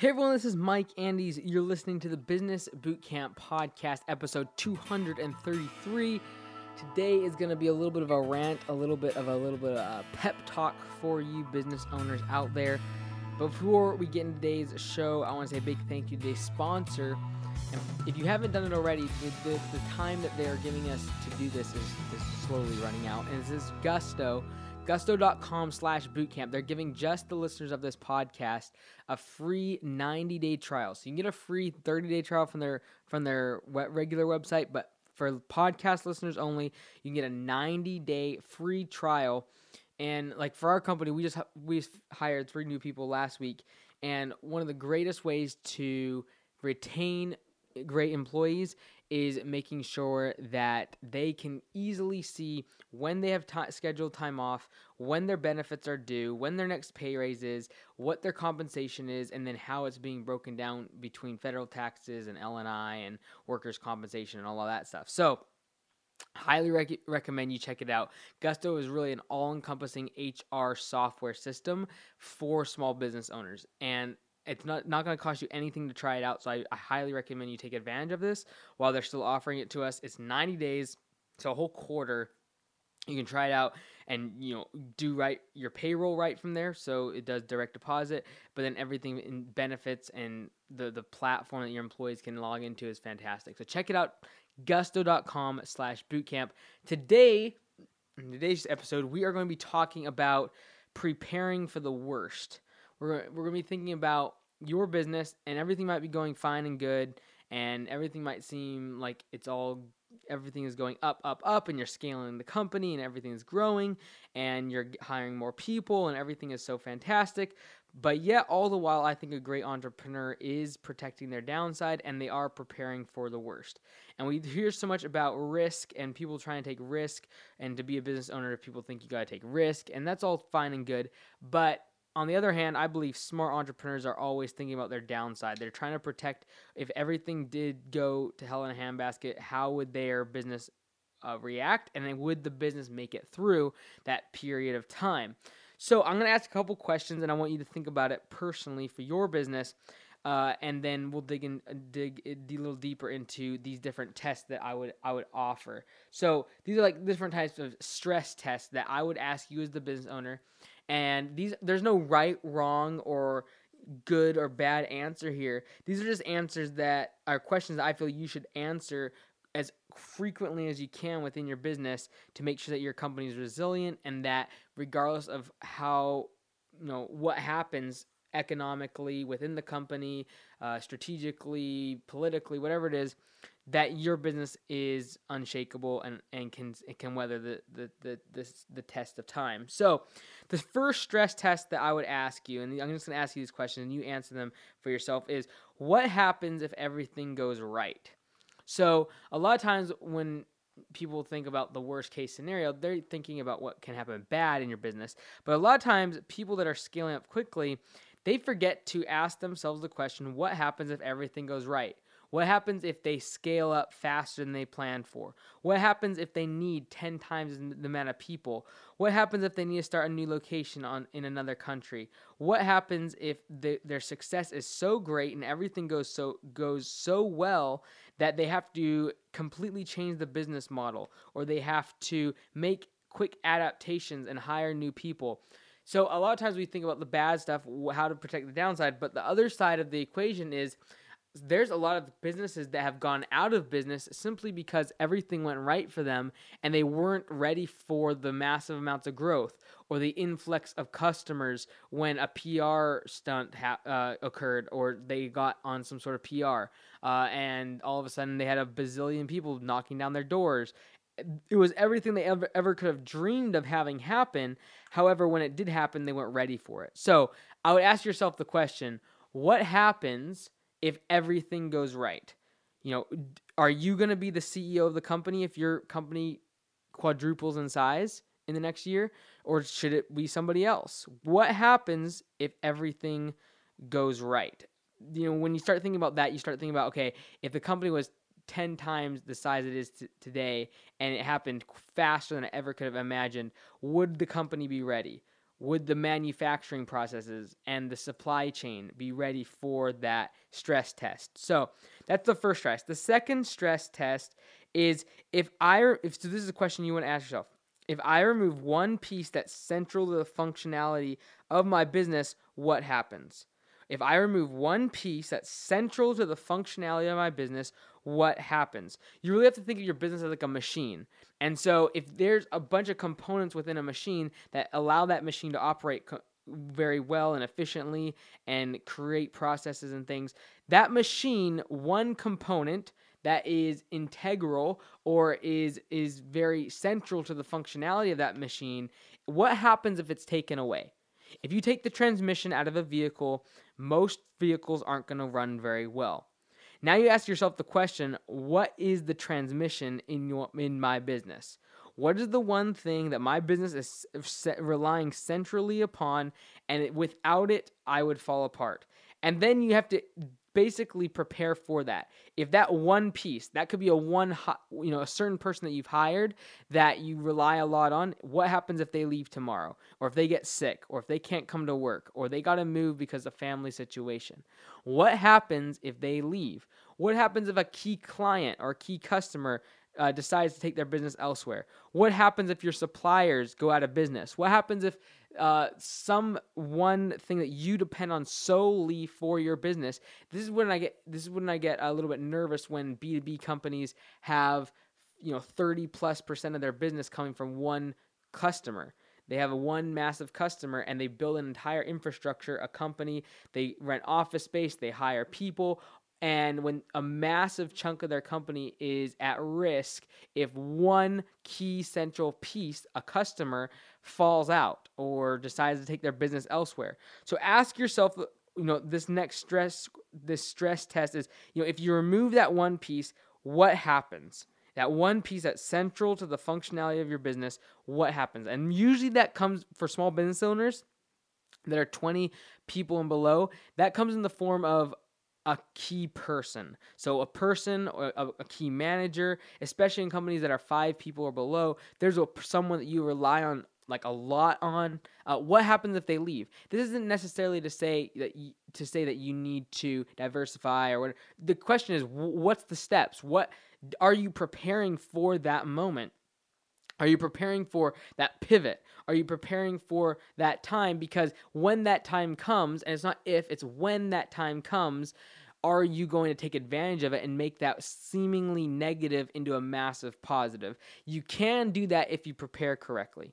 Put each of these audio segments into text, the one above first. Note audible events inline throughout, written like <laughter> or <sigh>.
Hey everyone, this is Mike Andes. You're listening to the Business Bootcamp Podcast, episode 233. Today is going to be a little bit of a rant, a little bit of a little bit of a pep talk for you business owners out there. Before we get into today's show, I want to say a big thank you to today's sponsor. And if you haven't done it already, the, the, the time that they are giving us to do this is, is slowly running out. And this is Gusto gusto.com slash bootcamp. They're giving just the listeners of this podcast a free 90 day trial. So you can get a free 30 day trial from their from their regular website but for podcast listeners only you can get a 90 day free trial. And like for our company we just we hired three new people last week. And one of the greatest ways to retain great employees is making sure that they can easily see when they have t- scheduled time off, when their benefits are due, when their next pay raise is, what their compensation is, and then how it's being broken down between federal taxes and L&I and workers' compensation and all of that stuff. So, highly rec- recommend you check it out. Gusto is really an all-encompassing HR software system for small business owners, and it's not, not going to cost you anything to try it out. So I, I highly recommend you take advantage of this while they're still offering it to us. It's 90 days, so a whole quarter. You can try it out and you know do right your payroll right from there so it does direct deposit but then everything in benefits and the the platform that your employees can log into is fantastic so check it out gusto.com slash bootcamp today in today's episode we are going to be talking about preparing for the worst we're, we're going to be thinking about your business and everything might be going fine and good and everything might seem like it's all everything is going up up up and you're scaling the company and everything is growing and you're hiring more people and everything is so fantastic. But yet all the while i think a great entrepreneur is protecting their downside and they are preparing for the worst. And we hear so much about risk and people trying to take risk and to be a business owner if people think you got to take risk and that's all fine and good. But on the other hand, I believe smart entrepreneurs are always thinking about their downside. They're trying to protect if everything did go to hell in a handbasket, how would their business uh, react, and then would the business make it through that period of time? So I'm going to ask a couple questions, and I want you to think about it personally for your business. Uh, and then we'll dig in, uh, dig, dig a little deeper into these different tests that I would I would offer. So these are like different types of stress tests that I would ask you as the business owner, and these there's no right, wrong, or good or bad answer here. These are just answers that are questions that I feel you should answer as frequently as you can within your business to make sure that your company is resilient and that regardless of how you know what happens economically within the company, uh, strategically, politically, whatever it is, that your business is unshakable and, and can can weather the the, the the the test of time. So, the first stress test that I would ask you, and I'm just going to ask you these questions, and you answer them for yourself, is what happens if everything goes right? So, a lot of times when people think about the worst case scenario, they're thinking about what can happen bad in your business. But a lot of times, people that are scaling up quickly, they forget to ask themselves the question what happens if everything goes right? What happens if they scale up faster than they planned for? What happens if they need 10 times the amount of people? What happens if they need to start a new location on in another country? What happens if the, their success is so great and everything goes so goes so well that they have to completely change the business model or they have to make quick adaptations and hire new people? So a lot of times we think about the bad stuff, how to protect the downside, but the other side of the equation is there's a lot of businesses that have gone out of business simply because everything went right for them and they weren't ready for the massive amounts of growth or the influx of customers when a PR stunt ha- uh, occurred or they got on some sort of PR uh, and all of a sudden they had a bazillion people knocking down their doors. It was everything they ever, ever could have dreamed of having happen. However, when it did happen, they weren't ready for it. So I would ask yourself the question what happens? if everything goes right. You know, are you going to be the CEO of the company if your company quadruples in size in the next year or should it be somebody else? What happens if everything goes right? You know, when you start thinking about that, you start thinking about okay, if the company was 10 times the size it is t- today and it happened faster than I ever could have imagined, would the company be ready? would the manufacturing processes and the supply chain be ready for that stress test? So that's the first stress. The second stress test is if I if so this is a question you want to ask yourself. If I remove one piece that's central to the functionality of my business, what happens? If I remove one piece that's central to the functionality of my business, what happens? You really have to think of your business as like a machine. And so if there's a bunch of components within a machine that allow that machine to operate co- very well and efficiently and create processes and things, that machine, one component that is integral or is is very central to the functionality of that machine, what happens if it's taken away? If you take the transmission out of a vehicle, most vehicles aren't going to run very well. Now you ask yourself the question, what is the transmission in your in my business? What is the one thing that my business is relying centrally upon and without it I would fall apart? And then you have to basically prepare for that. If that one piece, that could be a one, you know, a certain person that you've hired that you rely a lot on. What happens if they leave tomorrow, or if they get sick, or if they can't come to work, or they got to move because of family situation? What happens if they leave? What happens if a key client or key customer uh, decides to take their business elsewhere? What happens if your suppliers go out of business? What happens if uh, some one thing that you depend on solely for your business? This is when I get this is when I get a little bit nervous when B two B companies have you know thirty plus percent of their business coming from one customer. They have a one massive customer and they build an entire infrastructure, a company, they rent office space, they hire people, and when a massive chunk of their company is at risk, if one key central piece, a customer, falls out or decides to take their business elsewhere. So ask yourself, you know, this next stress, this stress test is, you know, if you remove that one piece, what happens? That one piece that's central to the functionality of your business, what happens? And usually that comes for small business owners that are 20 people and below, that comes in the form of a key person. So a person or a, a, key manager, especially in companies that are five people or below, there's a, someone that you rely on like a lot on. Uh, what happens if they leave? This isn't necessarily to say that you, to say that you need to diversify or what. The question is, what's the steps? What are you preparing for that moment? Are you preparing for that pivot? Are you preparing for that time? Because when that time comes, and it's not if, it's when that time comes, are you going to take advantage of it and make that seemingly negative into a massive positive? You can do that if you prepare correctly.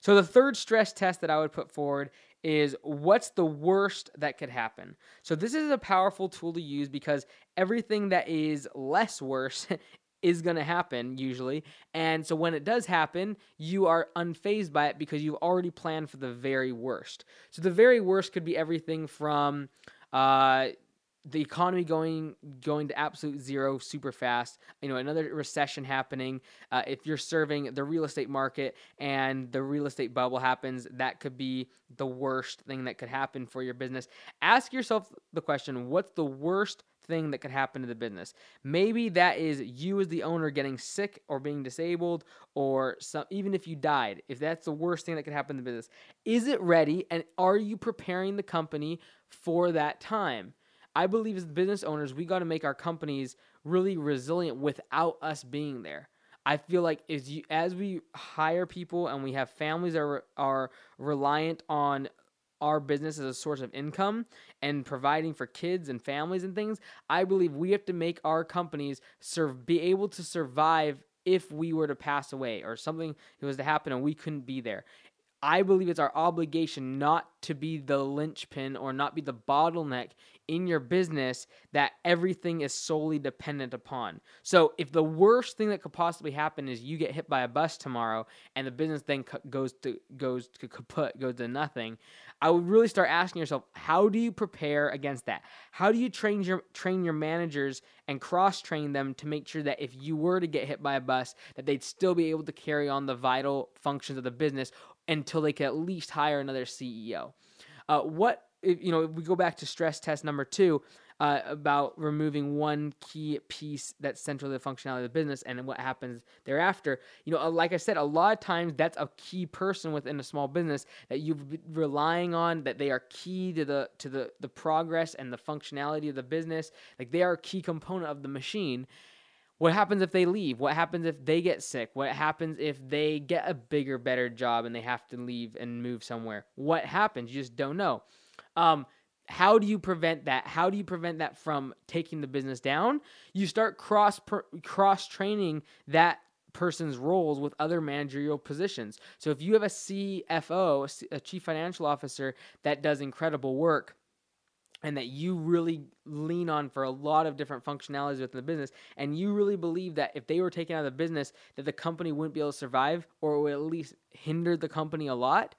So, the third stress test that I would put forward is what's the worst that could happen? So, this is a powerful tool to use because everything that is less worse <laughs> is going to happen usually. And so when it does happen, you are unfazed by it because you've already planned for the very worst. So the very worst could be everything from uh, the economy going going to absolute zero super fast you know another recession happening uh, if you're serving the real estate market and the real estate bubble happens that could be the worst thing that could happen for your business ask yourself the question what's the worst thing that could happen to the business. Maybe that is you as the owner getting sick or being disabled or some, even if you died, if that's the worst thing that could happen to the business. Is it ready and are you preparing the company for that time? I believe as business owners, we got to make our companies really resilient without us being there. I feel like as you as we hire people and we have families that are, are reliant on our business as a source of income and providing for kids and families and things, I believe we have to make our companies serve be able to survive if we were to pass away or something was to happen and we couldn't be there. I believe it's our obligation not to be the linchpin or not be the bottleneck in your business that everything is solely dependent upon. So, if the worst thing that could possibly happen is you get hit by a bus tomorrow and the business then goes to goes to kaput, goes to nothing, I would really start asking yourself, how do you prepare against that? How do you train your train your managers and cross train them to make sure that if you were to get hit by a bus, that they'd still be able to carry on the vital functions of the business until they can at least hire another CEO? Uh, what you know, if we go back to stress test number two uh, about removing one key piece that's central to the functionality of the business and what happens thereafter. You know, uh, like I said, a lot of times that's a key person within a small business that you've been relying on, that they are key to the to the the progress and the functionality of the business. Like they are a key component of the machine. What happens if they leave? What happens if they get sick? What happens if they get a bigger, better job and they have to leave and move somewhere? What happens? You just don't know. Um, how do you prevent that? How do you prevent that from taking the business down? You start cross per, cross training that person's roles with other managerial positions. So if you have a CFO, a chief financial officer that does incredible work, and that you really lean on for a lot of different functionalities within the business and you really believe that if they were taken out of the business that the company wouldn't be able to survive or would at least hinder the company a lot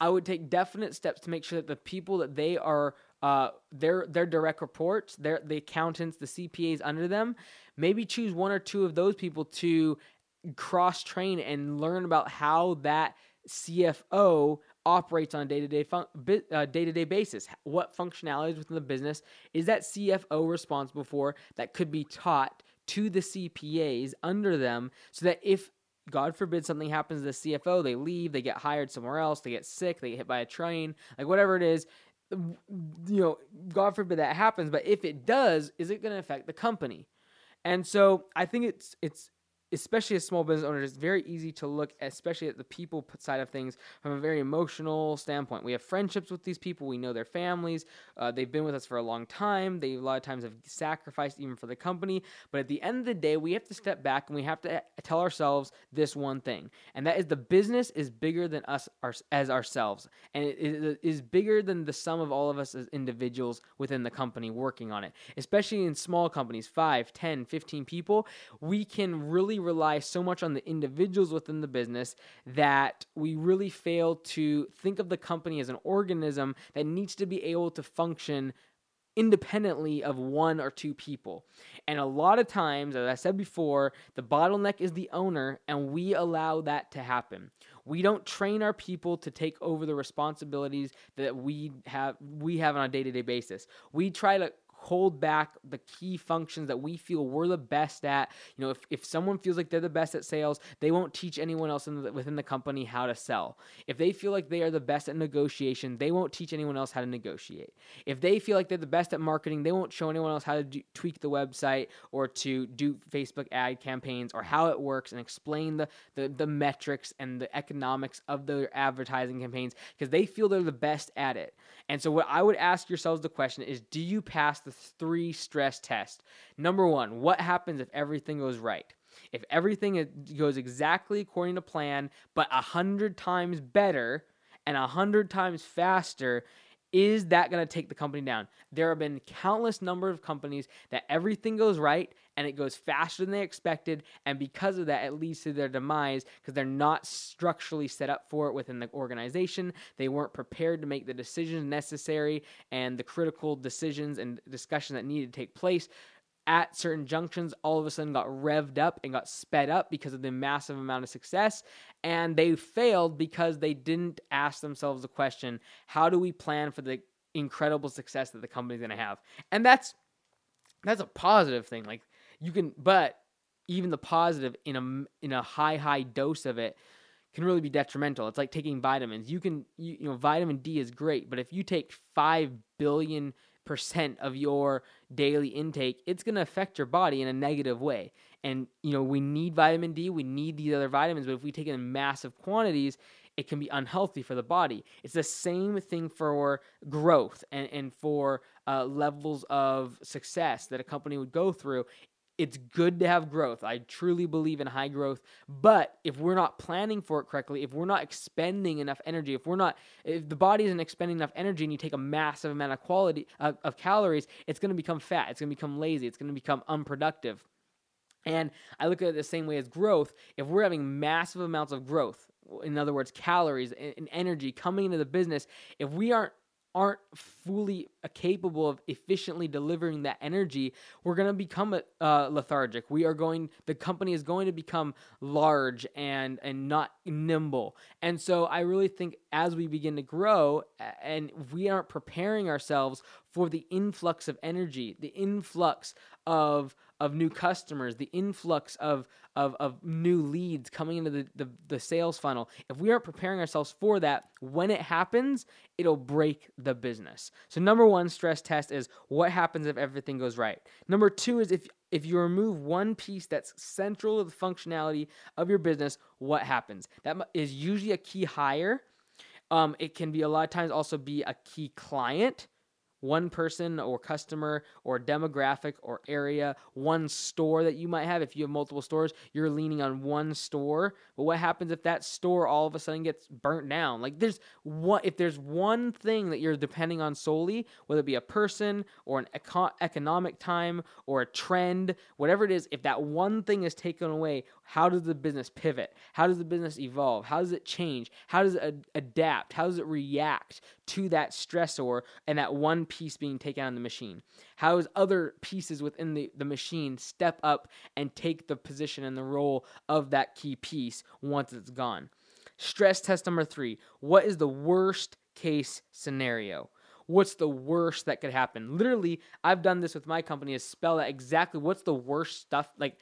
i would take definite steps to make sure that the people that they are uh, their their direct reports their the accountants the cpas under them maybe choose one or two of those people to cross train and learn about how that cfo operates on a day-to-day fun- uh, day-to-day basis. What functionalities within the business is that cfo responsible for that could be taught to the cpas under them so that if god forbid something happens to the cfo they leave they get hired somewhere else they get sick they get hit by a train like whatever it is you know god forbid that happens but if it does is it going to affect the company? And so i think it's it's especially as small business owners, it's very easy to look, especially at the people side of things, from a very emotional standpoint. We have friendships with these people. We know their families. Uh, they've been with us for a long time. They a lot of times have sacrificed even for the company. But at the end of the day, we have to step back and we have to tell ourselves this one thing, and that is the business is bigger than us as ourselves, and it is bigger than the sum of all of us as individuals within the company working on it. Especially in small companies, 5, 10, 15 people, we can really rely so much on the individuals within the business that we really fail to think of the company as an organism that needs to be able to function independently of one or two people. And a lot of times, as I said before, the bottleneck is the owner, and we allow that to happen. We don't train our people to take over the responsibilities that we have we have on a day-to-day basis. We try to hold back the key functions that we feel we're the best at. You know, if, if someone feels like they're the best at sales, they won't teach anyone else the, within the company how to sell. If they feel like they are the best at negotiation, they won't teach anyone else how to negotiate. If they feel like they're the best at marketing, they won't show anyone else how to do, tweak the website or to do Facebook ad campaigns or how it works and explain the, the, the metrics and the economics of their advertising campaigns because they feel they're the best at it. And so, what I would ask yourselves the question is do you pass the three stress tests? Number one, what happens if everything goes right? If everything goes exactly according to plan, but a hundred times better and a hundred times faster, is that going to take the company down? There have been countless number of companies that everything goes right and it goes faster than they expected, and because of that, it leads to their demise because they're not structurally set up for it within the organization. They weren't prepared to make the decisions necessary and the critical decisions and discussions that needed to take place at certain junctions all of a sudden got revved up and got sped up because of the massive amount of success. And they failed because they didn't ask themselves the question how do we plan for the incredible success that the company's going to have? And that's that's a positive thing. Like you can, but even the positive in a in a high high dose of it can really be detrimental. It's like taking vitamins. You can you, you know vitamin D is great, but if you take 5 billion percent of your daily intake, it's going to affect your body in a negative way. And you know, we need vitamin D, we need these other vitamins, but if we take it in massive quantities, it can be unhealthy for the body. It's the same thing for growth and, and for uh, levels of success that a company would go through it's good to have growth. I truly believe in high growth. But if we're not planning for it correctly, if we're not expending enough energy, if we're not, if the body isn't expending enough energy and you take a massive amount of quality uh, of calories, it's going to become fat. It's going to become lazy. It's going to become unproductive. And I look at it the same way as growth. If we're having massive amounts of growth, in other words, calories and energy coming into the business, if we aren't aren't fully capable of efficiently delivering that energy, we're going to become uh, lethargic. We are going, the company is going to become large and and not nimble. And so I really think as we begin to grow, and we aren't preparing ourselves for the influx of energy, the influx of of new customers, the influx of of, of new leads coming into the, the, the sales funnel. If we aren't preparing ourselves for that, when it happens, it'll break the business. So number one stress test is what happens if everything goes right. Number two is if if you remove one piece that's central to the functionality of your business, what happens? That is usually a key hire. Um, it can be a lot of times also be a key client one person or customer or demographic or area, one store that you might have. If you have multiple stores, you're leaning on one store. But what happens if that store all of a sudden gets burnt down? Like there's one if there's one thing that you're depending on solely, whether it be a person or an eco- economic time or a trend, whatever it is, if that one thing is taken away, how does the business pivot? How does the business evolve? How does it change? How does it ad- adapt? How does it react to that stressor and that one piece being taken out of the machine? How does other pieces within the, the machine step up and take the position and the role of that key piece once it's gone? Stress test number three What is the worst case scenario? what's the worst that could happen. Literally, I've done this with my company is spell out exactly what's the worst stuff like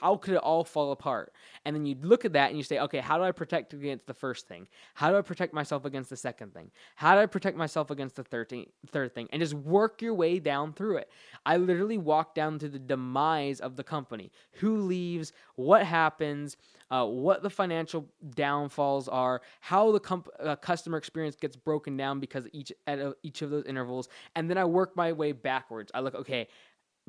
how could it all fall apart? And then you look at that and you say, okay, how do I protect against the first thing? How do I protect myself against the second thing? How do I protect myself against the third thing? Third thing, and just work your way down through it. I literally walk down to the demise of the company. Who leaves? What happens? Uh, what the financial downfalls are? How the comp- uh, customer experience gets broken down because each at each of those intervals, and then I work my way backwards. I look, okay,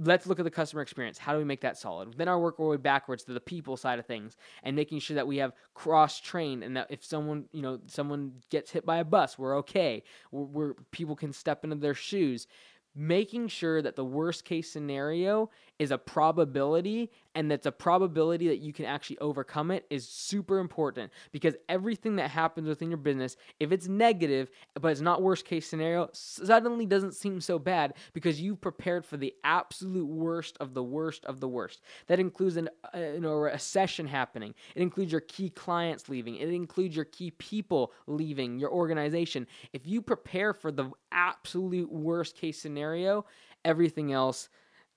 let's look at the customer experience. How do we make that solid? Then I work our way backwards to the people side of things and making sure that we have cross trained and that if someone, you know, someone gets hit by a bus, we're okay. We're, we're people can step into their shoes making sure that the worst case scenario is a probability and that's a probability that you can actually overcome it is super important because everything that happens within your business if it's negative but it's not worst case scenario suddenly doesn't seem so bad because you've prepared for the absolute worst of the worst of the worst. That includes an uh, you know a recession happening. It includes your key clients leaving. It includes your key people leaving your organization. If you prepare for the absolute worst case scenario everything else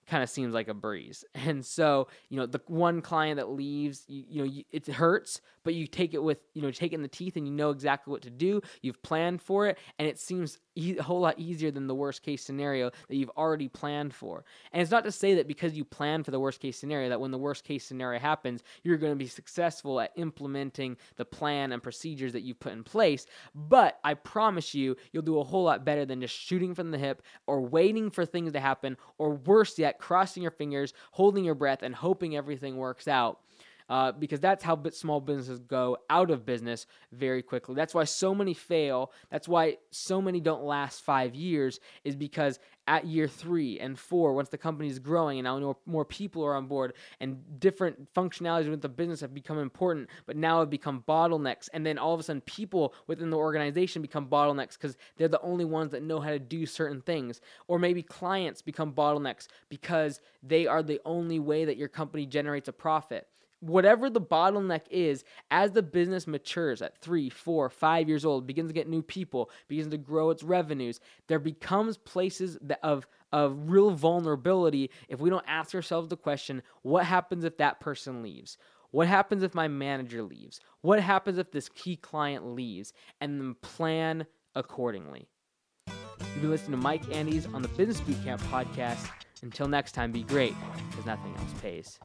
kind of seems like a breeze. <laughs> And so, you know, the one client that leaves, you, you know, you, it hurts, but you take it with, you know, take it in the teeth and you know exactly what to do. You've planned for it and it seems e- a whole lot easier than the worst case scenario that you've already planned for. And it's not to say that because you plan for the worst case scenario that when the worst case scenario happens, you're going to be successful at implementing the plan and procedures that you've put in place, but I promise you, you'll do a whole lot better than just shooting from the hip or waiting for things to happen or worse yet, crossing your fingers, holding your breath and hoping everything works out uh, because that's how small businesses go out of business very quickly. That's why so many fail. That's why so many don't last five years, is because at year three and four, once the company is growing and now more, people are on board and different functionalities within the business have become important, but now have become bottlenecks. And then all of a sudden, people within the organization become bottlenecks because they're the only ones that know how to do certain things. Or maybe clients become bottlenecks because they are the only way that your company generates a profit whatever the bottleneck is, as the business matures at three, four, five years old, begins to get new people, begins to grow its revenues, there becomes places of of real vulnerability if we don't ask ourselves the question, what happens if that person leaves? What happens if my manager leaves? What happens if this key client leaves? And then plan accordingly. You've been listening to Mike Andes on the Business Bootcamp podcast. Until next time, be great, because nothing else pays.